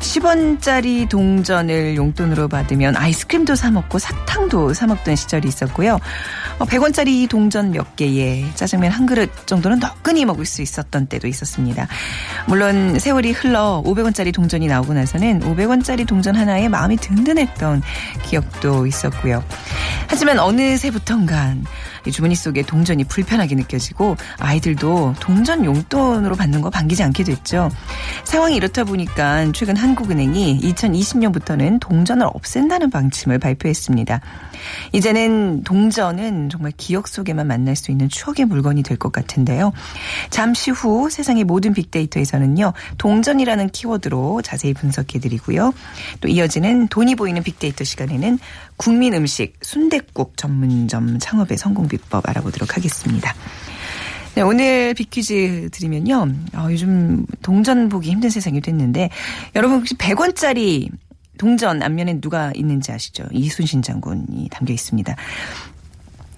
10원짜리 동전을 용돈으로 받으면 아이스크림도 사 먹고 사탕도 사 먹던 시절이 있었고요. 100원짜리 동전 몇 개에 짜장면 한 그릇 정도는 너끈히 먹을 수 있었던 때도 있었습니다. 물론 세월이 흘러 500원짜리 동전이 나오고 나서는 500원짜리 동전 하나에 마음이 든든했던 기억도 있었고요. 하지만 어느새부턴간 이 주머니 속에 동전이 불편하게 느껴지고 아이들도 동전 용돈으로 받는 거 반기지 않게 됐죠. 상황이 이렇다 보니까 최근 한 국은행이 2020년부터는 동전을 없앤다는 방침을 발표했습니다. 이제는 동전은 정말 기억 속에만 만날 수 있는 추억의 물건이 될 것 같은데요. 잠시 후 세상의 모든 빅데이터에서는요. 동전이라는 키워드로 자세히 분석해드리고요. 또 이어지는 돈이 보이는 빅데이터 시간에는 국민 음식 순댓국 전문점 창업의 성공 비법 알아보도록 하겠습니다. 네, 오늘 빅퀴즈 드리면요. 어, 요즘 동전 보기 힘든 세상이 됐는데 여러분 혹시 100원짜리 동전 앞면에 누가 있는지 아시죠? 이순신 장군이 담겨 있습니다.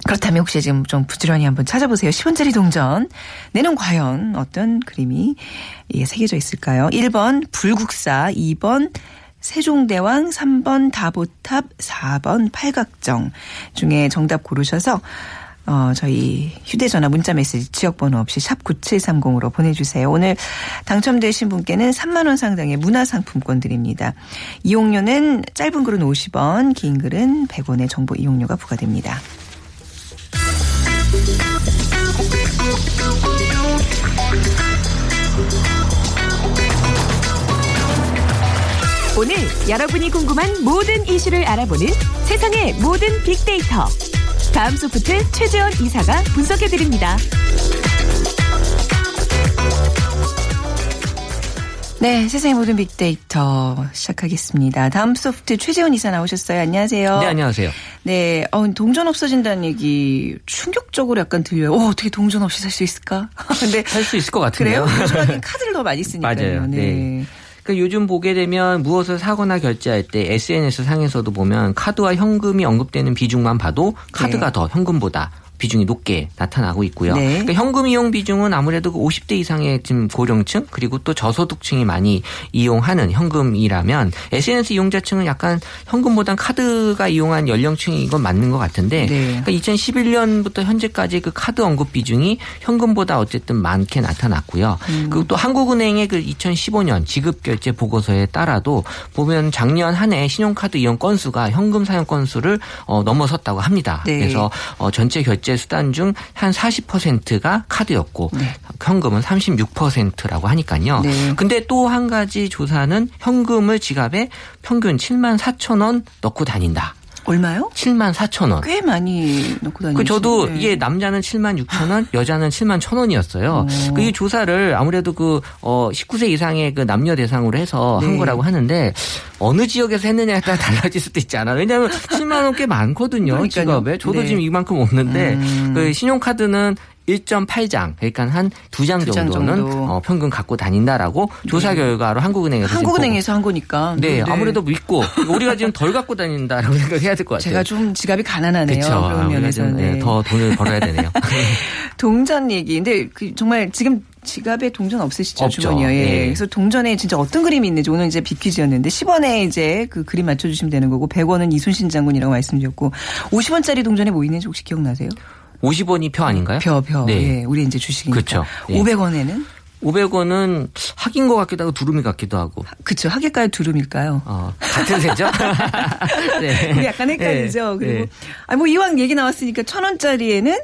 그렇다면 혹시 지금 좀 부지런히 한번 찾아보세요. 10원짜리 동전. 내는 과연 어떤 그림이 예, 새겨져 있을까요? 1번 불국사, 2번 세종대왕, 3번 다보탑, 4번 팔각정 중에 정답 고르셔서 어, 저희 휴대전화 문자메시지 지역번호 없이 샵 9730으로 보내주세요. 오늘 당첨되신 분께는 3만원 상당의 문화상품권 드립니다. 이용료는 짧은 글은 50원, 긴 글은 100원의 정보 이용료가 부과됩니다. 오늘 여러분이 궁금한 모든 이슈를 알아보는 세상의 모든 빅데이터. 다음 소프트 최재원 이사가 분석해드립니다. 네, 세상의 모든 빅데이터 시작하겠습니다. 다음 소프트 최재원 이사 나오셨어요. 안녕하세요. 네, 안녕하세요. 네, 어, 동전 없어진다는 얘기 충격적으로 약간 들려요. 어, 어떻게 동전 없이 살 수 있을까? 근데 할수 있을 것 같은데요. 그래요? 요즘은 카드를 더 많이 쓰니까요. 맞아요. 네. 그러니까 요즘 보게 되면 무엇을 사거나 결제할 때 SNS 상에서도 보면 카드와 현금이 언급되는 비중만 봐도 카드가 네. 더 현금보다 비중이 높게 나타나고 있고요. 네. 그러니까 현금 이용 비중은 아무래도 그 50대 이상의 지금 고령층 그리고 또 저소득층이 많이 이용하는 현금이라면 SNS 이용자층은 약간 현금보단 카드가 이용한 연령층인 건 맞는 것 같은데 네. 그러니까 2011년부터 현재까지 그 카드 언급 비중이 현금보다 어쨌든 많게 나타났고요. 음. 그리고 또 한국은행의 그 2015년 지급 결제 보고서에 따라도 보면 작년 한 해 신용카드 이용 건수가 현금 사용 건수를 어, 넘어섰다고 합니다. 네. 그래서 어, 전체 결제 수단 중 한 40%가 카드였고 네. 현금은 36%라고 하니까요. 네. 근데 또 한 가지 조사는 현금을 지갑에 평균 7만 4천 원 넣고 다닌다. 얼마요? 7만 4천 원. 꽤 많이 넣고 다니시네. 그 저도 이게 남자는 7만 6천 원, 여자는 7만 1천 원이었어요. 오. 그이 조사를 아무래도 그 어, 19세 이상의 그 남녀 대상으로 해서 한 네. 거라고 하는데 어느 지역에서 했느냐에 따라 달라질 수도 있지 않아. 왜냐하면 7만 원 꽤 많거든요. 그러니까요. 지갑에. 저도 네. 지금 이만큼 없는데 음. 그 신용카드는 1.8장, 그러니까 한 두 장 정도는 정도. 네. 어, 평균 갖고 다닌다라고 조사 결과로 한국은행에서 한국은행에서 한 거니까. 보고- 네, 아무래도 믿고 우리가 지금 덜 갖고 다닌다라고 생각해야 될 것 같아요. 제가 좀 지갑이 가난하네요. 그렇죠. 그런 아무래도 면에서. 좀, 네, 네. 더 돈을 벌어야 되네요. 동전 얘기. 근데 그 정말 지금 지갑에 동전 없으시죠? 없죠. 주머니요. 예. 네. 그래서 동전에 진짜 어떤 그림이 있는지 오늘 이제 비퀴즈였는데 10원에 이제 그 그림 맞춰주시면 되는 거고 100원은 이순신 장군이라고 말씀드렸고 50원짜리 동전에 뭐 있는지 혹시 기억나세요? 50원이 표 아닌가요? 벼, 벼. 네. 예. 우리 이제 주식이니까. 그렇죠. 예. 500원에는 500원은 학인 것 같기도 하고 두루미 같기도 하고. 그쵸. 하객가요 두름일까요? 어, 같은 새죠? 네. 그게 약간 헷갈리죠. 네. 그리고 네. 아뭐 이왕 얘기 나왔으니까 천 원짜리에는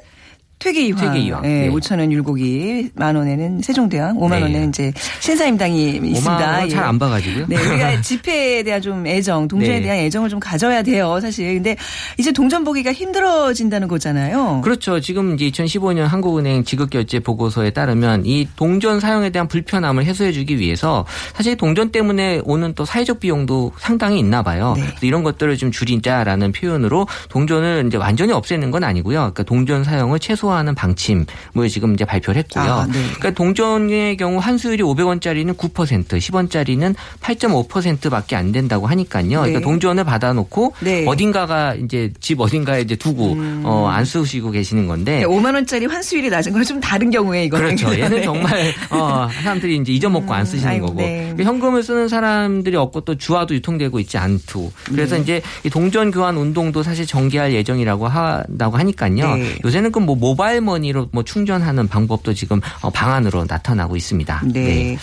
퇴계 이황. 퇴계 이황. 예, 네. 5천 원 율곡이 만 원에는 세종대왕, 5만 네. 원에는 이제 신사임당이 있습니다. 예. 잘안 봐가지고요. 네, 우리가 집회에 대한 좀 애정, 동전에 네. 대한 애정을 좀 가져야 돼요, 사실. 근데 이제 동전 보기가 힘들어진다는 거잖아요. 그렇죠. 지금 이제 2015년 한국은행 지급결제 보고서에 따르면 이 동전 사용에 대한 불편함을 해소해주기 위해서 사실 동전 때문에 오는 또 사회적 비용도 상당히 있나 봐요. 네. 이런 것들을 좀 줄이자라는 표현으로 동전을 이제 완전히 없애는 건 아니고요. 그러니까 동전 사용을 최소화 하는 방침을 지금 이제 발표를 했고요. 아, 네. 그러니까 동전의 경우 환수율이 500원짜리는 9%, 10원짜리는 8.5%밖에 안 된다고 하니까요. 그러니까 네. 동전을 받아놓고 네. 어딘가가 이제 집 어딘가에 이제 두고 어, 안 쓰시고 계시는 건데. 네, 5만 원짜리 환수율이 낮은 거는 좀 다른 경우에 이거는 그렇죠. 얘는 네. 정말 어, 사람들이 이제 잊어먹고 안 쓰시는 아이고, 거고 네. 그러니까 현금을 쓰는 사람들이 없고 또 주화도 유통되고 있지 않고 그래서 네. 이제 이 동전 교환 운동도 사실 전개할 예정이라고 한다고 하니까요. 네. 요새는 그뭐 모바일 머니로 뭐 충전하는 방법도 지금 어, 방안으로 나타나고 있습니다. 네.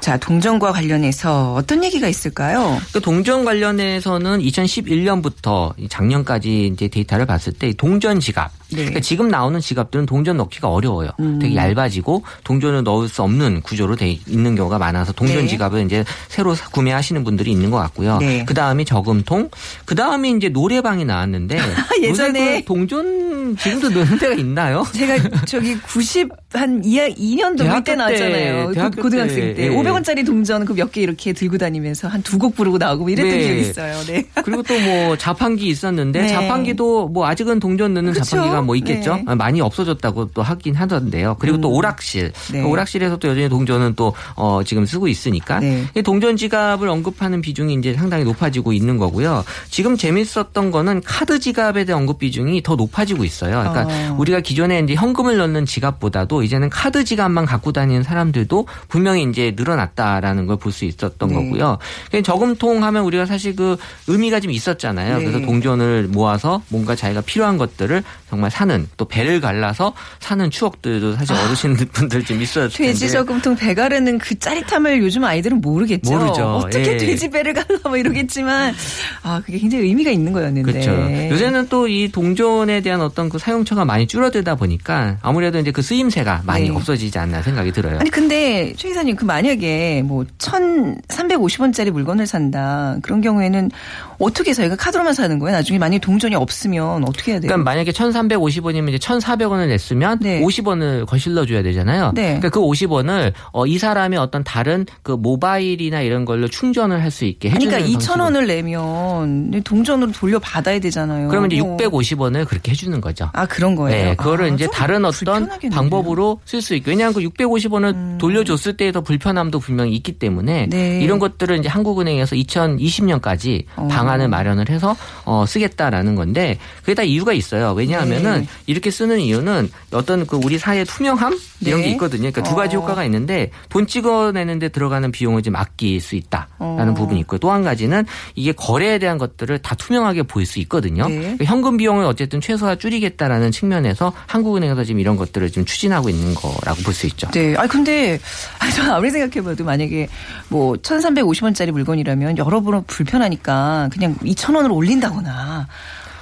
자, 동전과 관련해서 어떤 얘기가 있을까요? 그 동전 관련해서는 2011년부터 작년까지 이제 데이터를 봤을 때 동전 지갑. 네. 그러니까 지금 나오는 지갑들은 동전 넣기가 어려워요. 음. 되게 얇아지고 동전을 넣을 수 없는 구조로 돼 있는 경우가 많아서 동전 네. 지갑을 이제 새로 사- 구매하시는 분들이 있는 것 같고요. 네. 그 다음이 저금통. 그 다음에 이제 노래방이 나왔는데 예전에 그 동전 지금도 넣는 데가 있나요? 제가 저기 90한 2년도 대학교 그때 때, 나왔잖아요. 고- 고등학생 때. 때, 예. 500원짜리 동전 그 몇 개 이렇게 들고 다니면서 한 두 곡 부르고 나오고 뭐 이랬던 네. 기억이 있어요. 네. 그리고 또 뭐 자판기 있었는데 네. 자판기도 뭐 아직은 동전 넣는 그쵸? 자판기가 뭐 있겠죠. 네. 아, 많이 없어졌다고 또 하긴 하던데요. 그리고 또 오락실. 네. 그 오락실에서 또 여전히 동전은 또 어, 지금 쓰고 있으니까 네. 이 동전 지갑을 언급하는 비중이 이제 상당히 높아지고 있는 거고요. 지금 재밌었던 거는 카드 지갑에 대한 언급 비중이 더 높아지고 있어요. 그러니까 어. 우리가 기존에 이제 현금을 넣는 지갑보다도 이제는 카드 지갑만 갖고 다니는 사람들도 분명히 이제 늘어났다라는 걸 볼 수 있었던 네. 거고요. 그냥 저금통 하면 우리가 사실 그 의미가 좀 있었잖아요. 네. 그래서 동전을 모아서 뭔가 자기가 필요한 것들을 정말 사는 또 배를 갈라서 사는 추억들도 사실 어르신 분들 좀 있었을 텐데. 돼지 저금통 배 가르는 그 짜릿함을 요즘 아이들은 모르겠죠. 모르죠. 어떻게 예. 돼지 배를 갈라 뭐 이러겠지만 아 그게 굉장히 의미가 있는 거였는데. 그렇죠. 요새는 또 이 동전에 대한 어떤 그 사용처가 많이 줄어들다 보니까 아무래도 이제 그 쓰임새가 많이 네. 없어지지 않나 생각이 들어요. 아니 근데 최 기사님 그 만약에 뭐 1,350원짜리 물건을 산다 그런 경우에는 어떻게 저희가 카드로만 사는 거예요? 나중에 만약에 동전이 없으면 어떻게 해야 돼요? 그러니까 만약에 1,350원이면 이제 1,400원을 냈으면 네. 50원을 거실러 줘야 되잖아요. 네. 그러니까 그 50원을 어, 이 사람의 어떤 다른 그 모바일이나 이런 걸로 충전을 할 수 있게 해주는 그러니까 방식으로. 2,000원을 내면 동전으로 돌려 받아야 되잖아요. 그러면 이제 어. 650원을 그렇게 해주는 거죠. 아 그런 거예요. 네, 그거를 아, 이제 좀 다른 어떤 불편하겠네요. 음. 방법으로 쓸 수 있고 왜냐하면 그 650원을 돌려줬을 때의 더 불편함도 분명히 있기 때문에 네. 이런 것들을 이제 한국은행에서 2020년까지 어. 방안을 마련을 해서 어, 쓰겠다라는 건데 그게 다 이유가 있어요. 왜냐하면 은 네. 이렇게 쓰는 이유는 어떤 그 우리 사회의 투명함 이런 네. 게 있거든요. 그러니까 두 가지 어. 효과가 있는데 돈 찍어내는데 들어가는 비용을 좀 아낄 수 있다라는 어. 부분이 있고 또 한 가지는 이게 거래에 대한 것들을 다 투명하게 보일 수 있거든요. 네. 그러니까 현금 비용을 어쨌든 최소화 줄이겠다라는 측면에서 한국은행에서 지금 이런 것들을 지금 추진하고 있는 거라고 볼 수 있죠. 네. 아 근데 아니, 저 아무리 생각해봐도 만약에 뭐 1,350원짜리 물건이라면 여러분은 불편하니까 그냥 2,000원으로 올린다거나.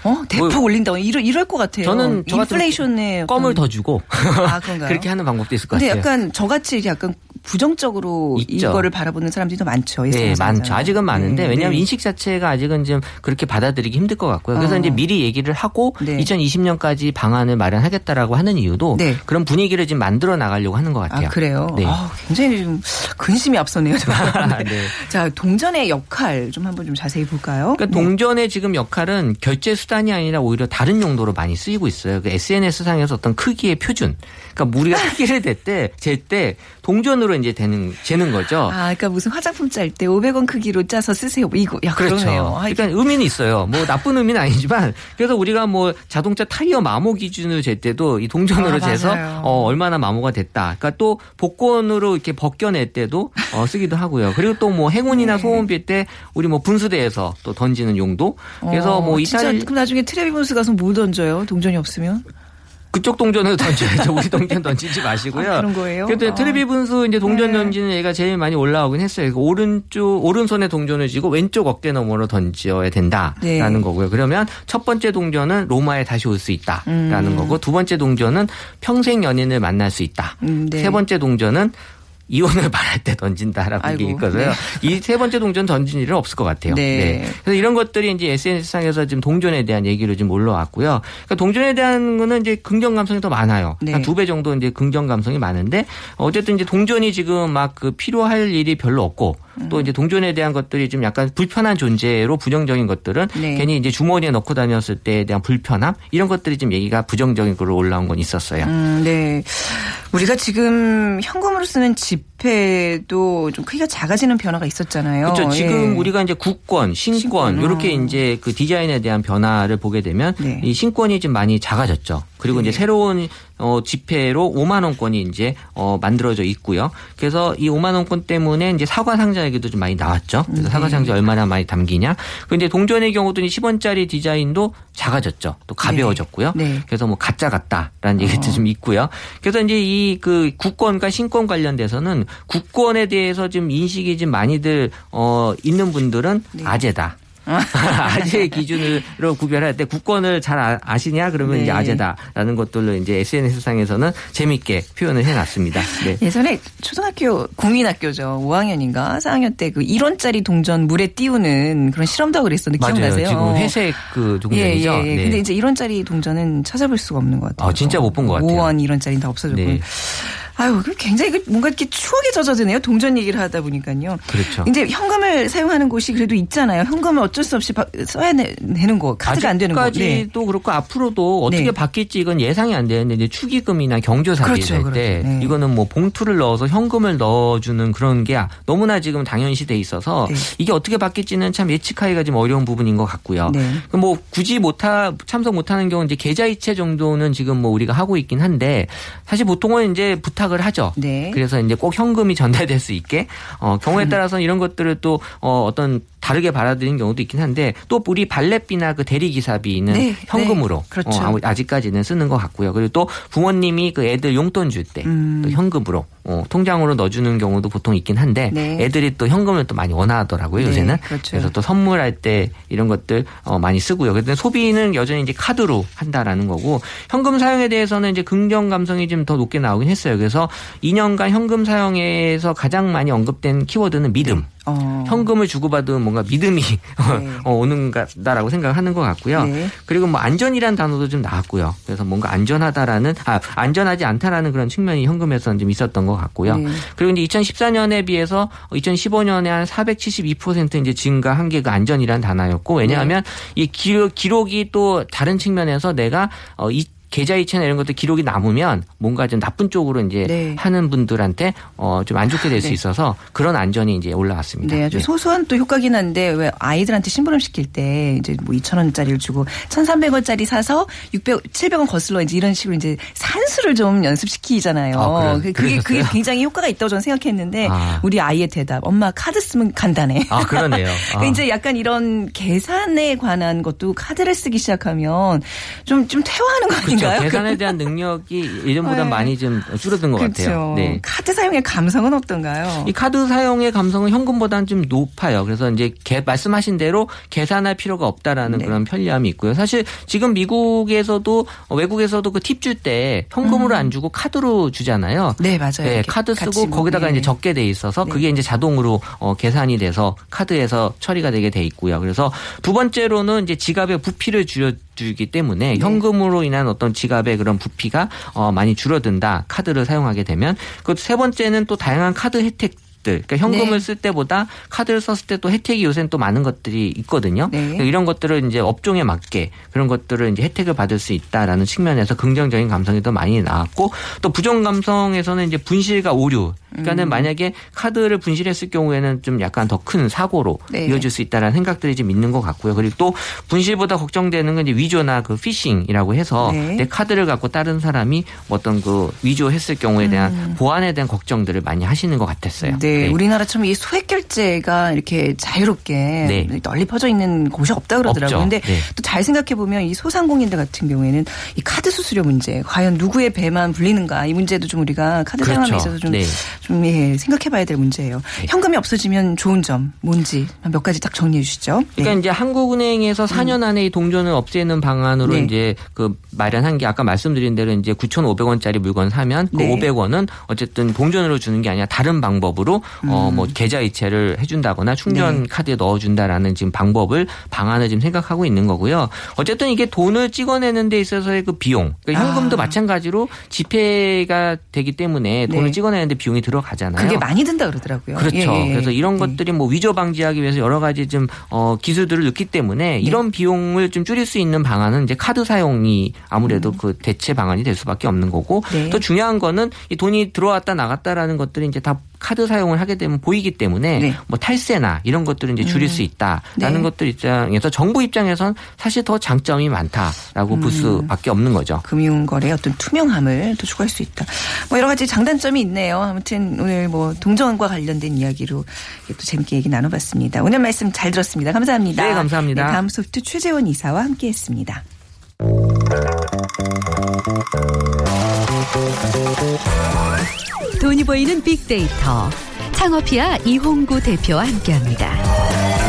어 대폭 뭐, 올린다거나 이럴 이럴 것 같아요. 저는 인플레이션에 껌을 더 주고 아 그런가요? 그렇게 하는 방법도 있을 것 근데 같아요. 약간 저같이 약간 부정적으로 있죠. 이거를 바라보는 사람들이 더 많죠. 네, 많죠. 아직은 많은데 네, 왜냐하면 네. 인식 자체가 아직은 좀 그렇게 받아들이기 힘들 것 같고요. 그래서 어. 이제 미리 얘기를 하고 네. 2020년까지 방안을 마련하겠다라고 하는 이유도 네. 그런 분위기를 지금 만들어 나가려고 하는 것 같아요. 아 그래요? 네. 아, 굉장히 좀 근심이 앞서네요. 네. 자 동전의 역할 좀 한번 좀 자세히 볼까요? 그러니까 동전의 지금 역할은 결제 수단이 아니라 오히려 다른 용도로 많이 쓰이고 있어요. 그 SNS 상에서 어떤 크기의 표준. 그러니까 우리가 크기를 잴때잴 때 동전으로 이제 되는 재는 거죠. 아, 그러니까 무슨 화장품 짤 때 500원 크기로 짜서 쓰세요. 뭐 이거 야 그러네요. 아, 그러니까 의미는 있어요. 뭐 나쁜 의미는 아니지만 그래서 우리가 뭐 자동차 타이어 마모 기준으로 잴 때도 이 동전으로 아, 재서. 어, 얼마나 마모가 됐다. 그러니까 또 복권으로 이렇게 벗겨낼 때도 어, 쓰기도 하고요. 그리고 또 뭐 행운이나 네. 소원 빌 때 우리 뭐 분수대에서 또 던지는 용도. 그래서 어, 뭐 이탈 그럼 나중에 트레비 분수 가서 뭐 던져요? 동전이 없으면? 그쪽 동전을 던져야죠. 우리 동전 던지지 마시고요. 아, 그런 거예요? 그래도 아. 트레비 분수 이제 동전 네. 던지는 애가 제일 많이 올라오긴 했어요. 그 오른쪽 오른손에 동전을 쥐고 왼쪽 어깨 너머로 던져야 된다라는 네. 거고요. 그러면 첫 번째 동전은 로마에 다시 올 수 있다라는 음. 거고 두 번째 동전은 평생 연인을 만날 수 있다. 음, 네. 세 번째 동전은 이혼을 말할 때 던진다라고 게 아이고, 있거든요. 네. 이세 번째 동전 던진 일은 없을 것 같아요. 네. 그래서 이런 것들이 이제 SNS상에서 지금 동전에 대한 얘기로 지금 올라왔고요. 그러니까 동전에 대한 거는 이제 긍정 감성이 더 많아요. 네. 한두 배 정도 이제 긍정 감성이 많은데 어쨌든 이제 동전이 지금 막 그 필요할 일이 별로 없고 음. 또 이제 동전에 대한 것들이 좀 약간 불편한 존재로 부정적인 것들은 네. 괜히 이제 주머니에 넣고 다녔을 때에 대한 불편함 이런 것들이 좀 얘기가 부정적으로 올라온 건 있었어요. 음, 네. 우리가 지금 현금으로 쓰는 지폐도 좀 크기가 작아지는 변화가 있었잖아요. 그렇죠. 지금 예. 우리가 이제 국권, 신권 어. 이제 그 디자인에 대한 변화를 보게 되면 네. 이 신권이 좀 많이 작아졌죠. 그리고 네. 이제 새로운 어 지폐로 5만 원권이 이제 어 만들어져 있고요. 그래서 이 5만 원권 때문에 이제 사과 상자 얘기도 좀 많이 나왔죠. 그래서 네. 사과 상자 얼마나 많이 담기냐. 근데 동전의 경우도 10원짜리 디자인도 작아졌죠. 또 가벼워졌고요. 네. 그래서 뭐 가짜 같다라는 얘기도 어. 좀 있고요. 그래서 이제 이 그 국권과 신권 관련돼서는 국권에 대해서 좀 인식이 좀 많이들 어 있는 분들은 네. 아재다. 아재 기준으로 구별할 때 국권을 잘 아- 아시냐 그러면 네. 이제 아재다라는 것들로 이제 SNS 상에서는 재밌게 표현을 해놨습니다. 네. 예전에 초등학교 국민학교죠. 5학년인가 4학년 때 그 1원짜리 동전 물에 띄우는 그런 실험도 하고 그랬었는데 맞아요. 기억나세요? 지금 회색 그 동전이죠. 예, 예, 예. 네. 근데 이제 1원짜리 동전은 찾아볼 수가 없는 것 같아요. 아, 진짜 못 본 것 같아요. 5원 1원짜리는 다 없어졌고. 네. 아유, 그 굉장히 그 뭔가 이렇게 추억에 젖어드네요. 동전 얘기를 하다 보니까요. 그렇죠. 이제 현금을 사용하는 곳이 그래도 있잖아요. 현금을 어쩔 수 없이 바- 써야 되- 되는 거, 카드가 안 되는 거. 네. 아직까지도 그렇고 앞으로도 어떻게 네. 바뀔지 이건 예상이 안 되는데 이제 축의금이나 경조사비 그렇죠, 될때 그렇죠. 네. 이거는 뭐 봉투를 넣어서 현금을 넣어주는 그런 게 너무나 지금 당연시돼 있어서 네. 이게 어떻게 바뀔지는 참 예측하기가 좀 어려운 부분인 것 같고요. 네. 그뭐 굳이 못하 참석 못하는 경우 는 이제 계좌이체 정도는 지금 뭐 우리가 하고 있긴 한데 사실 보통은 이제 부탁 을 하죠. 네. 그래서 이제 꼭 현금이 전달될 수 있게 어, 경우에 따라서는 이런 것들을 또 어, 어떤 다르게 받아들이는 경우도 있긴 한데 또 우리 발렛비나 그 대리 기사비는 네, 현금으로 네. 그렇죠. 어, 아직까지는 쓰는 것 같고요. 그리고 또 부모님이 그 애들 용돈 줄 때또 음. 현금으로 어, 통장으로 넣어주는 경우도 보통 있긴 한데 네. 애들이 또 현금을 또 많이 원하더라고요 네, 요새는. 그렇죠. 그래서 또 선물할 때 이런 것들 어, 많이 쓰고요. 근데 소비는 여전히 이제 카드로 한다라는 거고 현금 사용에 대해서는 이제 긍정 감성이 좀 더 높게 나오긴 했어요. 그래서 2년간 현금 사용에서 가장 많이 언급된 키워드는 믿음. 어. 현금을 주고받으면 뭔가 믿음이 어, 오는가다라고 생각하는 것 같고요. 네. 그리고 뭐 안전이란 단어도 좀 나왔고요. 그래서 뭔가 안전하다라는 아 안전하지 않다라는 그런 측면이 현금에서는 좀 있었던 것 같고요. 네. 그리고 이제 2014년에 비해서 2015년에 한 472% 이제 증가한 게 그 안전이란 단어였고 왜냐하면 네. 이 기록, 기록이 또 다른 측면에서 내가 어, 이 계좌 이체나 이런 것들 기록이 남으면 뭔가 좀 나쁜 쪽으로 이제 네. 하는 분들한테 어, 좀 안 좋게 될수 네. 있어서 그런 안전이 이제 올라왔습니다. 네, 아주 소소한 또 효과긴 한데 왜 아이들한테 심부름 시킬 때 이제 뭐 2,000원짜리를 주고 1,300원짜리 사서 600, 700원 거슬러 이제 이런 식으로 이제 산수를 좀 연습시키잖아요. 아, 그래- 그- 그게 그게? 굉장히 효과가 있다고 저는 생각했는데 아. 우리 아이의 대답 엄마 카드 쓰면 간단해. 아 그러네요. 아. 이제 약간 이런 계산에 관한 것도 카드를 쓰기 시작하면 좀 좀 퇴화하는 거 그렇죠. 아 닌가요? 계산에 대한 능력이 예전보다 네. 많이 좀 줄어든 것 그렇죠. 같아요. 네. 카드 사용의 감성은 어떤가요? 이 카드 사용의 감성은 현금보다는 좀 높아요. 그래서 이제 개- 말씀하신 대로 계산할 필요가 없다라는 네. 그런 편리함이 있고요. 사실 지금 미국에서도 어, 외국에서도 그 팁 줄 때 현금으로 안 주고 카드로 주잖아요. 네, 맞아요. 네, 카드 쓰고 뭐, 거기다가 네. 이제 적게 돼 있어서 네. 그게 이제 자동으로 어, 계산이 돼서 카드에서 처리가 되게 돼 있고요. 그래서 두 번째로는 이제 지갑의 부피를 줄여 주기 때문에 네. 현금으로 인한 어떤 지갑의 그런 부피가 어, 많이 줄어든다. 카드를 사용하게 되면 그 세 번째는 또 다양한 카드 혜택 그러니까 현금을 네. 쓸 때보다 카드를 썼을 때 또 혜택이 요새는 또 많은 것들이 있거든요. 네. 이런 것들을 이제 업종에 맞게 그런 것들을 이제 혜택을 받을 수 있다라는 측면에서 긍정적인 감성이 더 많이 나왔고 또 부정 감성에서는 이제 분실과 오류 그러니까는 만약에 카드를 분실했을 경우에는 좀 약간 더 큰 사고로 네. 이어질 수 있다라는 생각들이 좀 있는 것 같고요. 그리고 또 분실보다 걱정되는 건 이제 위조나 그 피싱이라고 해서 네. 내 카드를 갖고 다른 사람이 어떤 그 위조했을 경우에 대한 보안에 대한 걱정들을 많이 하시는 것 같았어요. 음. 네, 우리나라처럼 이 소액 결제가 이렇게 자유롭게 네. 널리 퍼져 있는 곳이 없다 그러더라고요. 근데 네. 또 잘 생각해 보면 이 소상공인들 같은 경우에는 이 카드 수수료 문제, 과연 누구의 배만 불리는가 이 문제도 좀 우리가 카드 그렇죠. 사용함에 있어서 좀, 네. 좀 예, 생각해 봐야 될 문제예요. 현금이 없어지면 좋은 점 뭔지 몇 가지 딱 정리해 주시죠. 그러니까 네. 이제 한국은행에서 4년 안에 이 동전을 없애는 방안으로 네. 이제 그 마련한 게 아까 말씀드린 대로 이제 9,500원짜리 물건 사면 그 네. 500원은 어쨌든 동전으로 주는 게 아니라 다른 방법으로 어뭐 계좌 이체를 해준다거나 충전 음. 네. 카드에 넣어준다라는 지금 방법을 방안을 지금 생각하고 있는 거고요. 어쨌든 이게 돈을 찍어내는 데 있어서의 그 비용, 그러니까 현금도 아. 마찬가지로 지폐가 되기 때문에 돈을 네. 찍어내는데 비용이 들어가잖아요. 그게 많이 든다 그러더라고요. 그렇죠. 예, 예. 그래서 이런 네. 것들이 뭐 위조 방지하기 위해서 여러 가지 좀 어, 기술들을 넣기 네. 때문에 이런 비용을 좀 줄일 수 있는 방안은 이제 카드 사용이 아무래도 그 대체 방안이 될 수밖에 없는 거고 음. 네. 또 중요한 거는 이 돈이 들어왔다 나갔다라는 것들이 이제 다 카드 사용을 하게 되면 보이기 때문에 네. 뭐 탈세나 이런 것들을 이제 줄일 수 있다라는 네. 것들 입장에서 정부 입장에선 사실 더 장점이 많다라고 음. 볼 수밖에 없는 거죠. 금융 거래의 어떤 투명함을 또 추구할 수 있다. 뭐 여러 가지 장단점이 있네요. 아무튼 오늘 뭐 동전과 관련된 이야기로 또 재밌게 얘기 나눠봤습니다. 오늘 말씀 잘 들었습니다. 감사합니다. 네, 감사합니다. 다음 소프트 최재원 이사와 함께했습니다. 돈이 보이는 빅데이터. 창업이야 이홍구 대표와 함께합니다.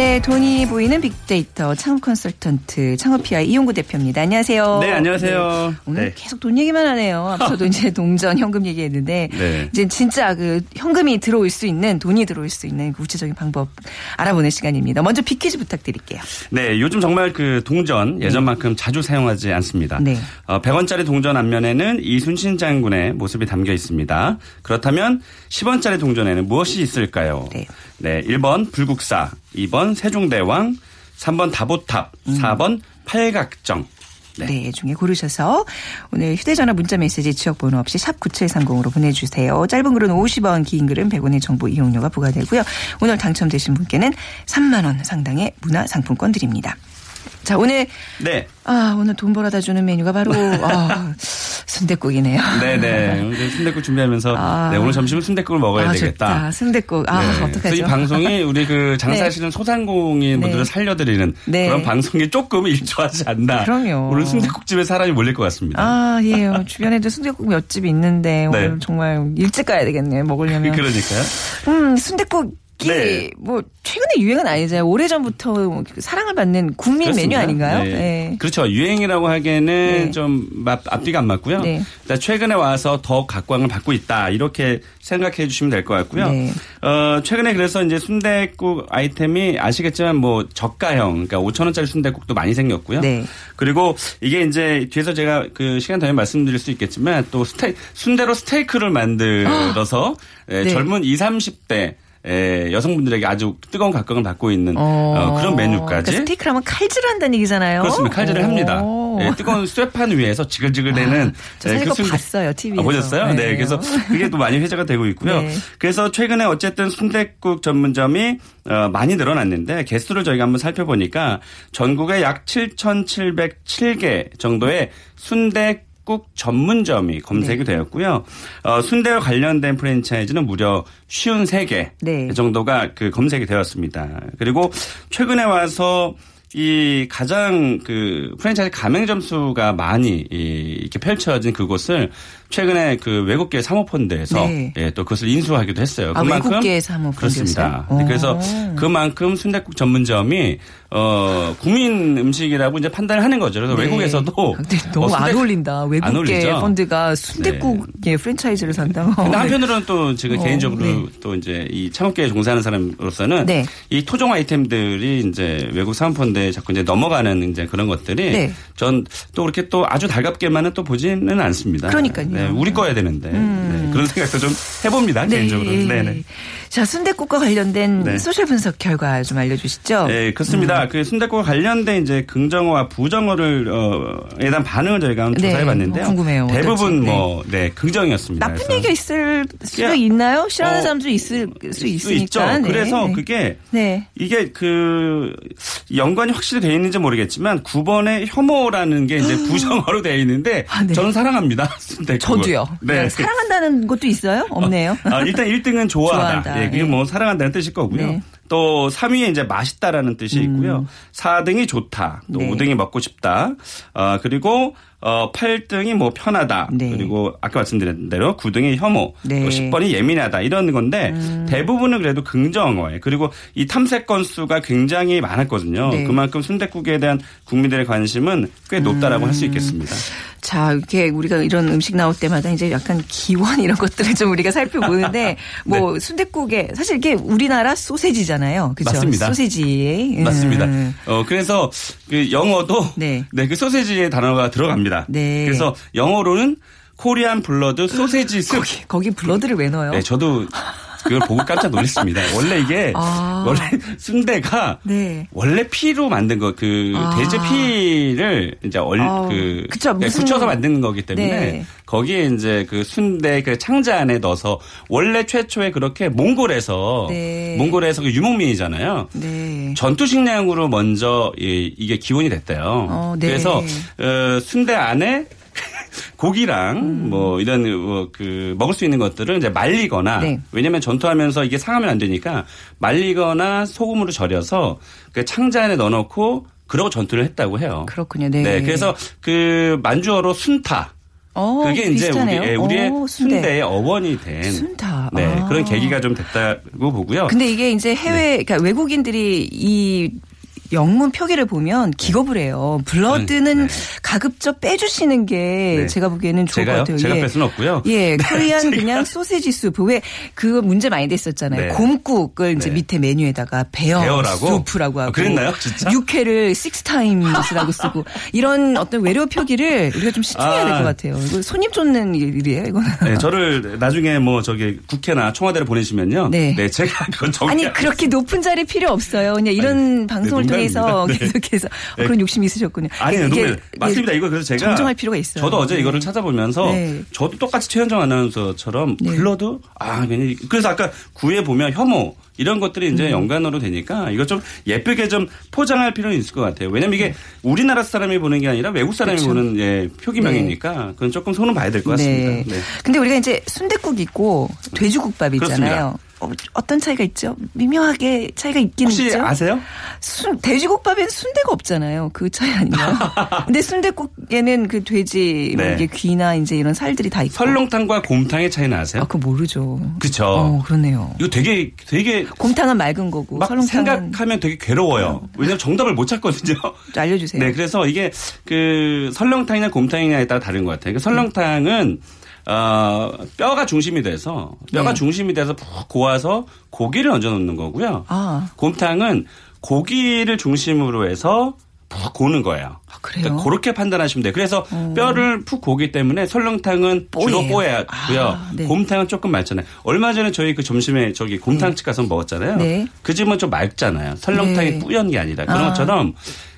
네, 돈이 보이는 빅데이터 창업 컨설턴트 창업피아 이용구 대표입니다. 안녕하세요. 네, 안녕하세요. 오늘 네. 계속 돈 얘기만 하네요. 앞서도 이제 동전, 현금 얘기했는데 네. 이제 진짜 그 현금이 들어올 수 있는 돈이 들어올 수 있는 그 구체적인 방법 알아보는 시간입니다. 먼저 빅퀴즈 부탁드릴게요. 네, 요즘 정말 그 동전 예전만큼 자주 사용하지 않습니다. 네. 어, 100원짜리 동전 앞면에는 이순신 장군의 모습이 담겨 있습니다. 그렇다면 10원짜리 동전에는 무엇이 있을까요? 네. 네, 1번 불국사, 2번 세종대왕, 3번 다보탑, 음. 4번 팔각정. 네. 중에 고르셔서 오늘 휴대전화 문자메시지 지역번호 없이 샵 9730으로 보내주세요. 짧은 글은 50원, 긴 글은 100원의 정보 이용료가 부과되고요. 오늘 당첨되신 분께는 3만 원 상당의 문화상품권 드립니다. 자 오늘 네. 아 오늘 돈 벌어다 주는 메뉴가 바로 아, 순대국이네요. 네네. 오늘 순대국 준비하면서 아. 네, 오늘 점심은 순대국을 먹어야 아, 되겠다. 좋다. 순대국. 아, 네. 어떡하죠? 이 방송이 우리 그 장사하시는 소상공인 네. 분들을 살려드리는 네. 그런 방송이 조금 일조하지 않나. 그럼요. 오늘 순대국집에 사람이 몰릴 것 같습니다. 아, 예. 요 주변에도 순대국 몇 집이 있는데 오늘 네. 정말 일찍 가야 되겠네요. 먹으려면. 그러니까요. 음, 순대국 이 네. 뭐 최근에 유행은 아니잖아요. 오래 전부터 사랑을 받는 국민 메뉴 그렇습니다. 아닌가요? 네. 네. 그렇죠. 유행이라고 하기에는 네. 좀 맛- 앞뒤가 안 맞고요. 네. 최근에 와서 더 각광을 받고 있다. 이렇게 생각해 주시면 될 것 같고요. 네. 어, 최근에 그래서 이제 순대국 아이템이 아시겠지만 뭐 저가형, 그러니까 5천 원짜리 순대국도 많이 생겼고요. 네. 그리고 이게 이제 뒤에서 제가 그 시간 되면 말씀드릴 수 있겠지만 또 스테 순대로 스테이크를 만들어서 예, 네. 젊은 20, 30대 예, 여성분들에게 아주 뜨거운 각광을 받고 있는 어, 그런 메뉴까지 그러니까 스테이크를 하면 칼질을 한다는 얘기잖아요. 그렇습니다. 칼질을 합니다. 오. 예, 뜨거운 쇠판 위에서 지글지글대는 아, 저 사실 예, 순대- 봤어요, TV에서. 아, 보셨어요? 네. 네. 그래서 그게 또 많이 회자가 되고 있고요. 네. 그래서 최근에 어쨌든 순대국 전문점이 어, 많이 늘어났는데 개수를 저희가 한번 살펴보니까 전국에 약 7,707개 정도의 순대 국 전문점이 네. 검색이 되었고요. 어, 순대와 관련된 프랜차이즈는 무려 53개 네. 정도가 그 검색이 되었습니다. 그리고 최근에 와서 이 가장 그 프랜차이즈 가맹 점수가 많이 이 이렇게 펼쳐진 그곳을 최근에 그 외국계 사모펀드에서 네. 예, 또 그것을 인수하기도 했어요. 아, 외국계 사모펀드였어요? 그렇습니다. 오. 네, 그래서 그만큼 순대국 전문점이 어 국민 음식이라고 이제 판단을 하는 거죠. 그래서 네. 외국에서도 근데 너무 어, 안 순대- 어울린다. 안 외국계 어울리죠? 네. 펀드가 순대국의 프랜차이즈를 산다. 근데 한편으로는 또 제가 어, 개인적으로 네. 또 이제 이 창업계에 종사하는 사람으로서는 네. 이 토종 아이템들이 이제 외국 사모펀드에 자꾸 이제 넘어가는 이제 그런 것들이 네. 전또 그렇게 또 아주 달갑게만은 또 보지는 않습니다. 그러니까요. 네, 우리 거야 되는데 네, 그런 생각도 좀 해봅니다 개인적으로. 네, 네. 자, 순대국과 관련된 네. 소셜 분석 결과 좀 알려주시죠. 네, 그렇습니다. 그 순대국과 관련된 이제 긍정어와 부정어를 어 에 대한 반응을 저희가 한번 네, 조사해봤는데요. 궁금해요. 대부분 어떨지. 뭐 네, 긍정이었습니다. 나쁜 얘기가 있을 수도 야, 있나요? 싫어하는 어, 사람도 있을 수수 있으니까. 있죠. 네. 그래서 네. 그게 네. 이게 그 연관이 확실히 되어 있는지 모르겠지만 9번에 혐오라는 게 이제 부정어로 되어 있는데 아, 네. 저는 사랑합니다. 순대국을. 저도요. 네. 네. 사랑한다는 것도 있어요? 없네요. 아, 일단 1등은 좋아하다. 좋아한다. 예, 그게 예. 뭐 사랑한다는 뜻일 거고요. 네. 또 3위에 이제 맛있다라는 뜻이 있고요. 4등이 좋다. 또 음. 네. 5등이 먹고 싶다. 어, 그리고 어, 8등이 뭐 편하다. 네. 그리고 아까 말씀드린 대로 9등이 혐오. 네. 음. 또 10번이 예민하다. 이런 건데 대부분은 그래도 긍정어예요. 그리고 이 탐색 건수가 굉장히 많았거든요. 네. 그만큼 순댓국에 대한 국민들의 관심은 꽤 높다라고 할수 있겠습니다. 자, 이렇게 우리가 이런 음식 나올 때마다 이제 약간 기원 이런 것들을 좀 우리가 살펴보는데 뭐 순댓국에 사실 이게 우리나라 소세지잖아요. 그죠? 맞습니다. 소세지. 음. 맞습니다. 어, 그래서 그 영어도 네. 네, 그 소세지의 단어가 들어갑니다. 네. 그래서 영어로는 Korean blood sausage 스 거기, 거기 blood를 왜 넣어요? 네, 저도 그걸 보고 깜짝 놀랐습니다. 원래 이게 아. 원래 순대가 네. 원래 피로 만든 거그 아. 돼지 피를 이제 얼, 아, 그 그쵸, 네, 무슨- 굳혀서 만드는 거기 때문에 네. 거기에 이제 그 순대 그 창자 안에 넣어서 원래 최초에 그렇게 몽골에서 네. 몽골에서 그 유목민이잖아요. 네. 전투 식량으로 먼저 이, 이게 기원이 됐대요. 어, 네. 그래서 어, 순대 안에 고기랑 음. 뭐 이런 어, 그 먹을 수 있는 것들을 이제 말리거나 네. 왜냐하면 전투하면서 이게 상하면 안 되니까 말리거나 소금으로 절여서 그 창자 안에 넣어놓고 그러고 전투를 했다고 해요. 그렇군요. 네. 네, 그래서 그 만주어로 순타 어, 그게 이제 우리, 비슷하네요. 예, 우리의 어, 순대. 순대의 어원이 된 순타. 네, 아. 그런 계기가 좀 됐다고 보고요. 근데 이게 이제 해외, 그러니까 외국인들이 이 영문 표기를 보면 기겁을 해요. 블러드는 네. 가급적 빼주시는 게 네. 제가 보기에는 좋을 제가요? 것 같아요. 제가 예. 뺄 수는 없고요. 예, Korean 그냥 sausage soup. 왜 그거 문제 많이 됐었잖아요. 네. 곰국을 이제 네. 밑에 메뉴에다가 bear bear라고? soup라고 하고. 아, 그랬나요? 진짜? 육회를 six times라고 쓰고 이런 어떤 외래어 표기를 우리가 좀 신중해야 될 아. 것 같아요. 이거 손님 쫓는 일이에요, 이거는. 네, 저를 나중에 뭐 저기 국회나 청와대를 보내시면요. 네. 제가 그건 정리. 아니 그렇게 높은 자리 필요 없어요. 그냥 이런 아니, 방송을 네, 통해서 농담입니다. 네. 계속해서 어, 네. 그런 욕심이 있으셨군요. 아니에요, 이게- 농담. 맞습니다. 이거 그래서 제가 정정할 필요가 있어요. 저도 어제 네. 이거를 찾아보면서 네. 저도 똑같이 최현정 아나운서처럼 네. 블러드 아 괜히 그래서 아까 구에 보면 혐오 이런 것들이 이제 음. 연관어로 되니까 이거 좀 예쁘게 좀 포장할 필요는 있을 것 같아요. 왜냐면 이게 우리나라 사람이 보는 게 아니라 외국 사람이 네. 그렇죠. 보는 예, 표기명이니까 그건 조금 손은 봐야 될 것 같습니다. 네. 네. 근데 우리가 이제 순대국 있고 돼지국밥 있잖아요. 그렇습니다. 어, 어떤 차이가 있죠? 미묘하게 차이가 있긴 혹시 있죠. 아세요? 순, 돼지국밥엔 순대가 없잖아요. 그 차이 아닌가요? 근데 순대국에는 그 돼지 뭐 네. 이게 귀나 이제 이런 살들이 다 있고. 설렁탕과 곰탕의 차이는 아세요? 아, 그거 모르죠. 그쵸. 어, 그러네요. 이거 되게 되게 곰탕은 맑은 거고 막 설렁탕은 생각하면 되게 괴로워요. 왜냐면 정답을 못 찾거든요. 좀 알려 주세요. 네, 그래서 이게 그 설렁탕이나 곰탕이냐에 따라 다른 것 같아요. 그 설렁탕은 어, 뼈가 중심이 돼서 뼈가 네. 중심이 돼서 푹 고아서 고기를 얹어 놓는 거고요. 아. 곰탕은 고기를 중심으로 해서 푹 고는 거예요. 아, 그래요? 그러니까 그렇게 판단하시면 돼요. 그래서 뼈를 푹 고기 때문에 설렁탕은 주로 뽀예요. 뽀얗고요. 아, 네. 곰탕은 조금 맑잖아요. 얼마 전에 저희 그 점심에 저기 곰탕집 가서 먹었잖아요. 네. 그 집은 좀 맑잖아요. 설렁탕이 네. 뿌연 게 아니라 그런 아. 것처럼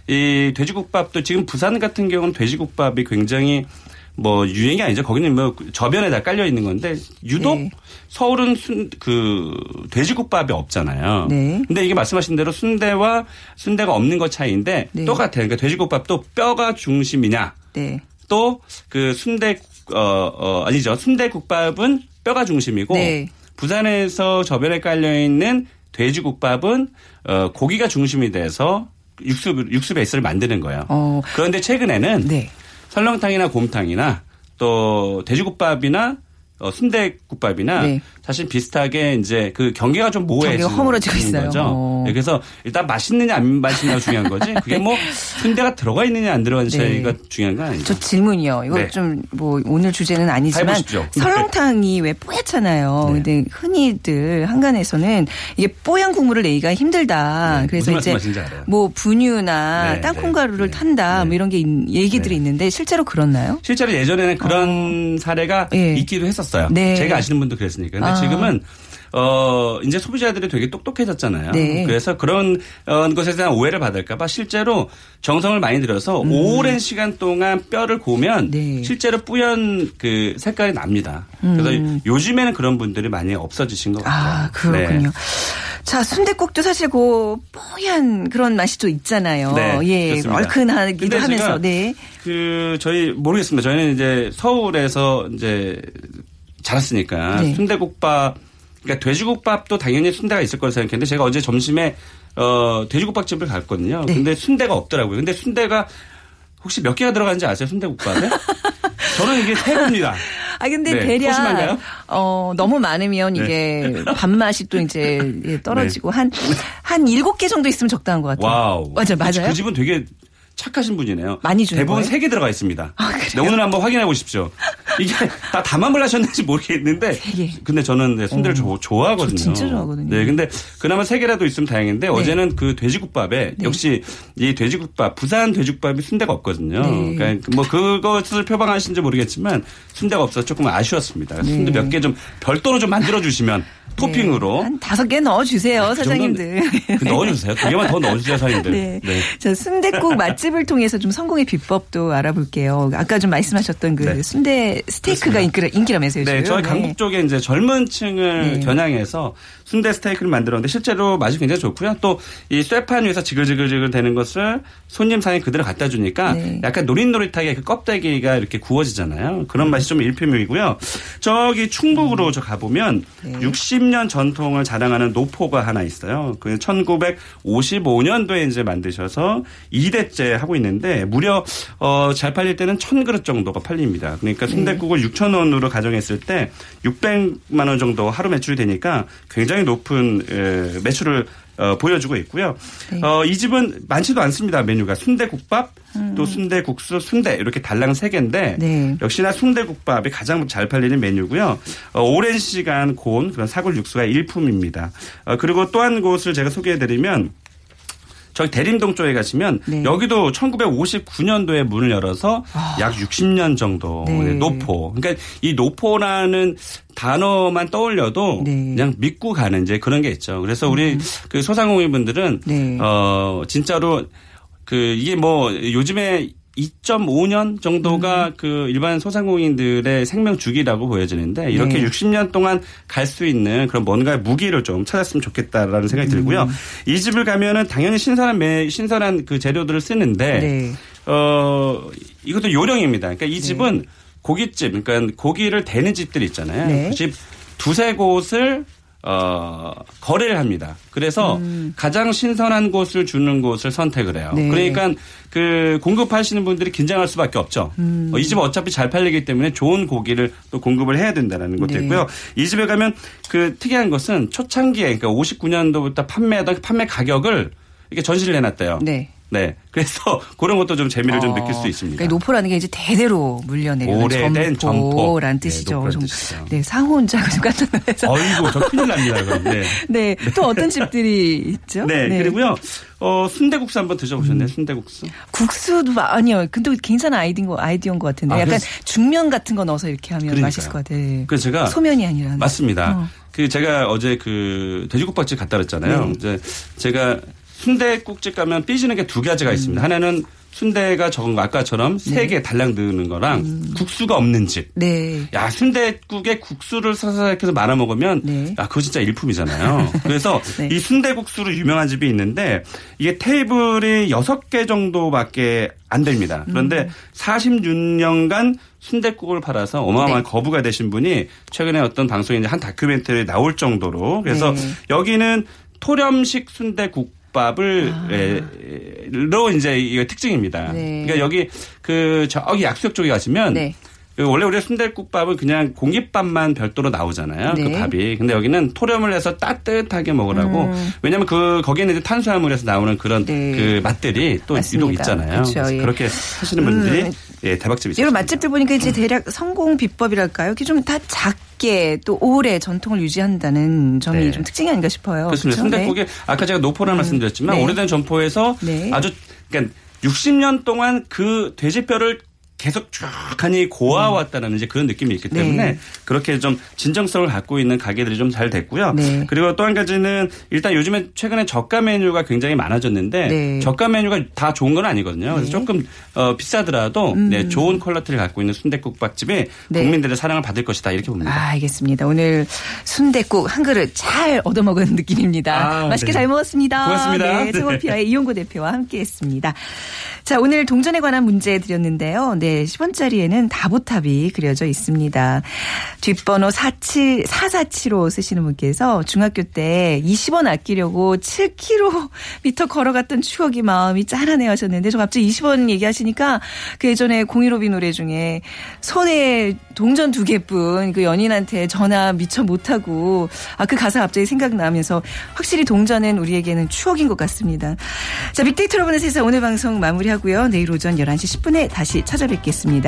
이 돼지국밥도 지금 부산 같은 경우는 돼지국밥이 굉장히 뭐 유행이 아니죠. 거기는 뭐 저변에 다 깔려 있는 건데 유독 네. 서울은 순, 그 돼지국밥이 없잖아요. 네. 근데 이게 말씀하신 대로 순대와 순대가 없는 것 차이인데 네. 똑같아요. 그러니까 돼지국밥도 뼈가 중심이냐 네. 또그 순대 어, 어 아니죠. 순대국밥은 뼈가 중심이고 네. 부산에서 저변에 깔려 있는 돼지국밥은 어 고기가 중심이 돼서 육수 육수 베이스를 만드는 거예요. 어. 그런데 최근에는 네. 설렁탕이나 곰탕이나 또 돼지국밥이나 어, 순대국밥이나 네. 사실 비슷하게 이제 그 경계가 좀 모호해지는 경계가 허물어지고 있어요. 거죠. 어. 네, 그래서 일단 맛있느냐 안 맛있느냐가 중요한 거지. 그게 뭐 순대가 들어가 있느냐 안 들어가 있는 네. 중요한 건 아니죠. 저 질문이요. 이거 네. 좀뭐 오늘 주제는 아니지만. 네. 설렁탕이 왜 뽀얗잖아요. 네. 근데 흔히들 한간에서는 이게 뽀얀 국물을 내기가 힘들다. 네, 그래서 이제. 뭐 분유나 네, 땅콩가루를 네, 탄다. 네. 뭐 이런 게 있- 얘기들이 네. 있는데 실제로 그렇나요? 실제로 예전에는 그런 사례가 예. 있기도 했었어요. 네. 제가 아시는 분도 그랬으니까. 근데 아. 지금은 어 이제 소비자들이 되게 똑똑해졌잖아요. 네. 그래서 그런 어, 것에 대한 오해를 받을까봐 실제로 정성을 많이 들여서 오랜 시간 동안 뼈를 고면 음. 네. 실제로 뿌연 그 색깔이 납니다. 그래서 요즘에는 그런 분들이 많이 없어지신 것 같아요. 음. 아, 그렇군요. 네. 자, 순대국도 사실 그 뽀얀 그런 맛이 또 있잖아요. 네, 예, 그렇습니다. 얼큰하기도 하면서. 네. 그 저희 모르겠습니다. 저희는 이제 서울에서 이제 자랐으니까 네. 순대국밥 그러니까 돼지국밥도 당연히 순대가 있을 거라 생각했는데 제가 어제 점심에 어 돼지국밥집을 갔거든요. 네. 근데 순대가 없더라고요. 근데 순대가 혹시 몇 개가 들어가는지 아세요? 순대국밥에? 저는 이게 세 개입니다. 아 근데 네, 대략 소심한가요? 어 너무 많으면 이게 밥맛이 또 이제 예, 떨어지고 한한 일곱 개 정도 있으면 적당한 것 같아요. 네. wow. 맞아 맞아요. 그 집은 되게 착하신 분이네요. 많이 주는 대부분? 세 개 들어가 있습니다. 아? 네, 오늘 한번 확인해 보십시오. 이게 다 담함을 하셨는지 모르겠는데. 개. 근데 저는 네, 순대를 조- 좋아하거든요. 저 진짜 좋아하거든요. 네, 근데 그나마 세 개라도 있으면 다행인데 어제는 그 돼지국밥에 네. 역시 이 돼지국밥 부산 돼지국밥이 순대가 없거든요. 네. 그러니까 뭐 그것을 표방하신지 모르겠지만 순대가 없어서 조금 아쉬웠습니다. 네. 순대 몇 개 좀 별도로 좀 만들어 주시면 네, 토핑으로 네, 한 다섯 개 넣어주세요 네, 그 사장님들. 네, 그 넣어주세요. 두 개만 더 넣어주세요 사장님들. 네. 네. 순대국 맛집을 통해서 좀 성공의 비법도 알아볼게요. 아까 좀 말씀하셨던 그 네. 순대 스테이크가 인기라, 인기라면서요. 네, 저희 강북 쪽에 이제 젊은층을 겨냥해서 순대 스테이크를 만들었는데 실제로 맛이 굉장히 좋고요. 또 이 쇠판 위에서 지글지글지글 되는 것을 손님 상에 그대로 갖다 주니까 약간 노릇노릇하게 그 껍데기가 이렇게 구워지잖아요. 그런 맛이 좀 일표명이고요. 저기 충북으로 음. 저 가보면 60 70년 전통을 자랑하는 노포가 하나 있어요. 그 1955년도에 이제 만드셔서 2대째 하고 있는데 무려 어, 잘 팔릴 때는 1000그릇 정도가 팔립니다. 그러니까 네. 순대국을 네. 6,000원으로 가정했을 때 600만 원 정도 하루 매출이 되니까 굉장히 높은 에, 매출을 어, 보여주고 있고요. 어, 이 집은 많지도 않습니다. 메뉴가 순대국밥, 또 순대국수, 순대 이렇게 달랑 세 개인데 네. 역시나 순대국밥이 가장 잘 팔리는 메뉴고요. 어, 오랜 시간 고온 그런 사골 육수가 일품입니다. 어, 그리고 또 한 곳을 제가 소개해드리면 저기 대림동 쪽에 가시면 네. 여기도 1959년도에 문을 열어서 약 60년 정도 네. 네, 노포. 그러니까 이 노포라는 단어만 떠올려도 네. 그냥 믿고 가는 이제 그런 게 있죠. 그래서 우리 그 소상공인 분들은 네. 어 진짜로 그 이게 뭐 요즘에 2.5년 정도가 음. 그 일반 소상공인들의 생명 주기라고 보여지는데 이렇게 네. 60년 동안 갈 수 있는 그런 뭔가 무기를 좀 찾았으면 좋겠다라는 생각이 음. 들고요. 이 집을 가면은 당연히 신선한 매, 신선한 그 재료들을 쓰는데 네. 어 이것도 요령입니다. 그러니까 이 집은 고깃집, 그러니까 고기를 대는 집들 있잖아요. 네. 그집 두세 곳을 어 거래를 합니다. 그래서 가장 신선한 곳을 주는 곳을 선택을 해요. 음. 네. 그러니까 그 공급하시는 분들이 긴장할 수밖에 없죠. 음. 어, 이 집은 어차피 잘 팔리기 때문에 좋은 고기를 또 공급을 해야 된다는 것도 네. 있고요. 이 집에 가면 그 특이한 것은 초창기에 그러니까 59년도부터 판매하던 판매 가격을 이렇게 전시를 해놨대요. 네. 네. 그래서 그런 것도 좀 재미를 좀 어, 느낄 수 있습니다. 그러니까 노포라는 게 이제 대대로 물려내리는 오래된 점포라는 점포. 뜻이죠. 네, 좀. 네, 상호 혼자가 좀 깜짝 놀라서. 어이구, 저 큰일 납니다. 그럼. 네. 네. 또 어떤 집들이 있죠? 네, 그리고요. 어, 순대국수 한번 드셔보셨나요? 순대국수? 국수도 마- 아니요. 근데 괜찮은 아이디어인 거 아이디어인 것 같은데 아, 약간 그래서- 중면 같은 거 넣어서 이렇게 하면 그러니까요. 맛있을 것 같아요. 그래서 제가 소면이 아니라 맞습니다. 어. 그 제가 어제 그 돼지국밥집 갔다 그랬잖아요. 네. 이제 제가 순대국집 가면 삐지는 게 두 가지가 음. 있습니다. 하나는 순대가 적은 거 아까처럼 세개 달랑 넣는 거랑 음. 국수가 없는 집. 네. 야 순대국에 국수를 사사해서 말아 먹으면 네. 야 그거 진짜 일품이잖아요. 그래서 네. 이 순대국수로 유명한 집이 있는데 이게 테이블이 여섯 개 정도밖에 안 됩니다. 그런데 음. 46년간 순대국을 팔아서 어마어마한 네. 거부가 되신 분이 최근에 어떤 방송에 한 다큐멘터리에 나올 정도로 그래서 네. 여기는 토렴식 순대국 밥을 로 이제 이게 특징입니다. 아. 네. 그러니까 여기 그 저기 약수역 쪽에 가시면 네. 그 원래 우리 순대국밥은 그냥 공깃밥만 별도로 나오잖아요. 네. 그 밥이. 근데 여기는 토렴을 해서 따뜻하게 먹으라고. 왜냐하면 그 거기에는 이제 탄수화물에서 나오는 그런 음. 네. 그 맛들이 또 맞습니다. 유독 있잖아요. 그렇죠. 예. 그렇게 하시는 분들이 음. 예, 대박집이 있어요. 이런 맛집들 보니까 이제 대략 성공 비법이랄까요? 이렇게 좀 다 작게 또 오래 전통을 유지한다는 점이 네. 좀 특징이 아닌가 싶어요. 그렇습니다. 그렇죠? 순대국이 아까 제가 노포를 말씀드렸지만 네. 오래된 점포에서 네. 아주 그러니까 60년 동안 그 돼지뼈를 계속 쭉,하니 고아왔다는 이제 그런 느낌이 있기 때문에 네. 그렇게 좀 진정성을 갖고 있는 가게들이 좀 잘 됐고요. 네. 그리고 또 한 가지는 일단 요즘에 최근에 저가 메뉴가 굉장히 많아졌는데 네. 저가 메뉴가 다 좋은 건 아니거든요. 그래서 조금 어, 비싸더라도 네, 좋은 퀄리티를 갖고 있는 순대국밥집이 음. 네. 국민들의 사랑을 받을 것이다 이렇게 봅니다. 아, 알겠습니다. 오늘 순대국 한 그릇 잘 얻어먹은 느낌입니다. 아, 맛있게 네. 잘 먹었습니다. 고맙습니다. 네, 네. 청원피아의 이용구 대표와 함께했습니다. 자, 오늘 동전에 관한 문제 드렸는데요. 네, 10원짜리에는 다보탑이 그려져 있습니다. 뒷번호 47, 447로 쓰시는 분께서 중학교 때 20원 아끼려고 7km 걸어갔던 추억이 마음이 짠하네 하셨는데 저 갑자기 20원 얘기하시니까 그 예전에 015비 노래 중에 손에 동전 두 개뿐 그 연인한테 전화 미처 못하고 아 그 가사 갑자기 생각나면서 확실히 동전은 우리에게는 추억인 것 같습니다. 자 빅데이터로 보는 세상 오늘 방송 마무리하고요. 내일 오전 11시 10분에 다시 찾아뵙겠습니다.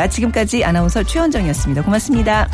지금까지 아나운서 최현정이었습니다. 고맙습니다.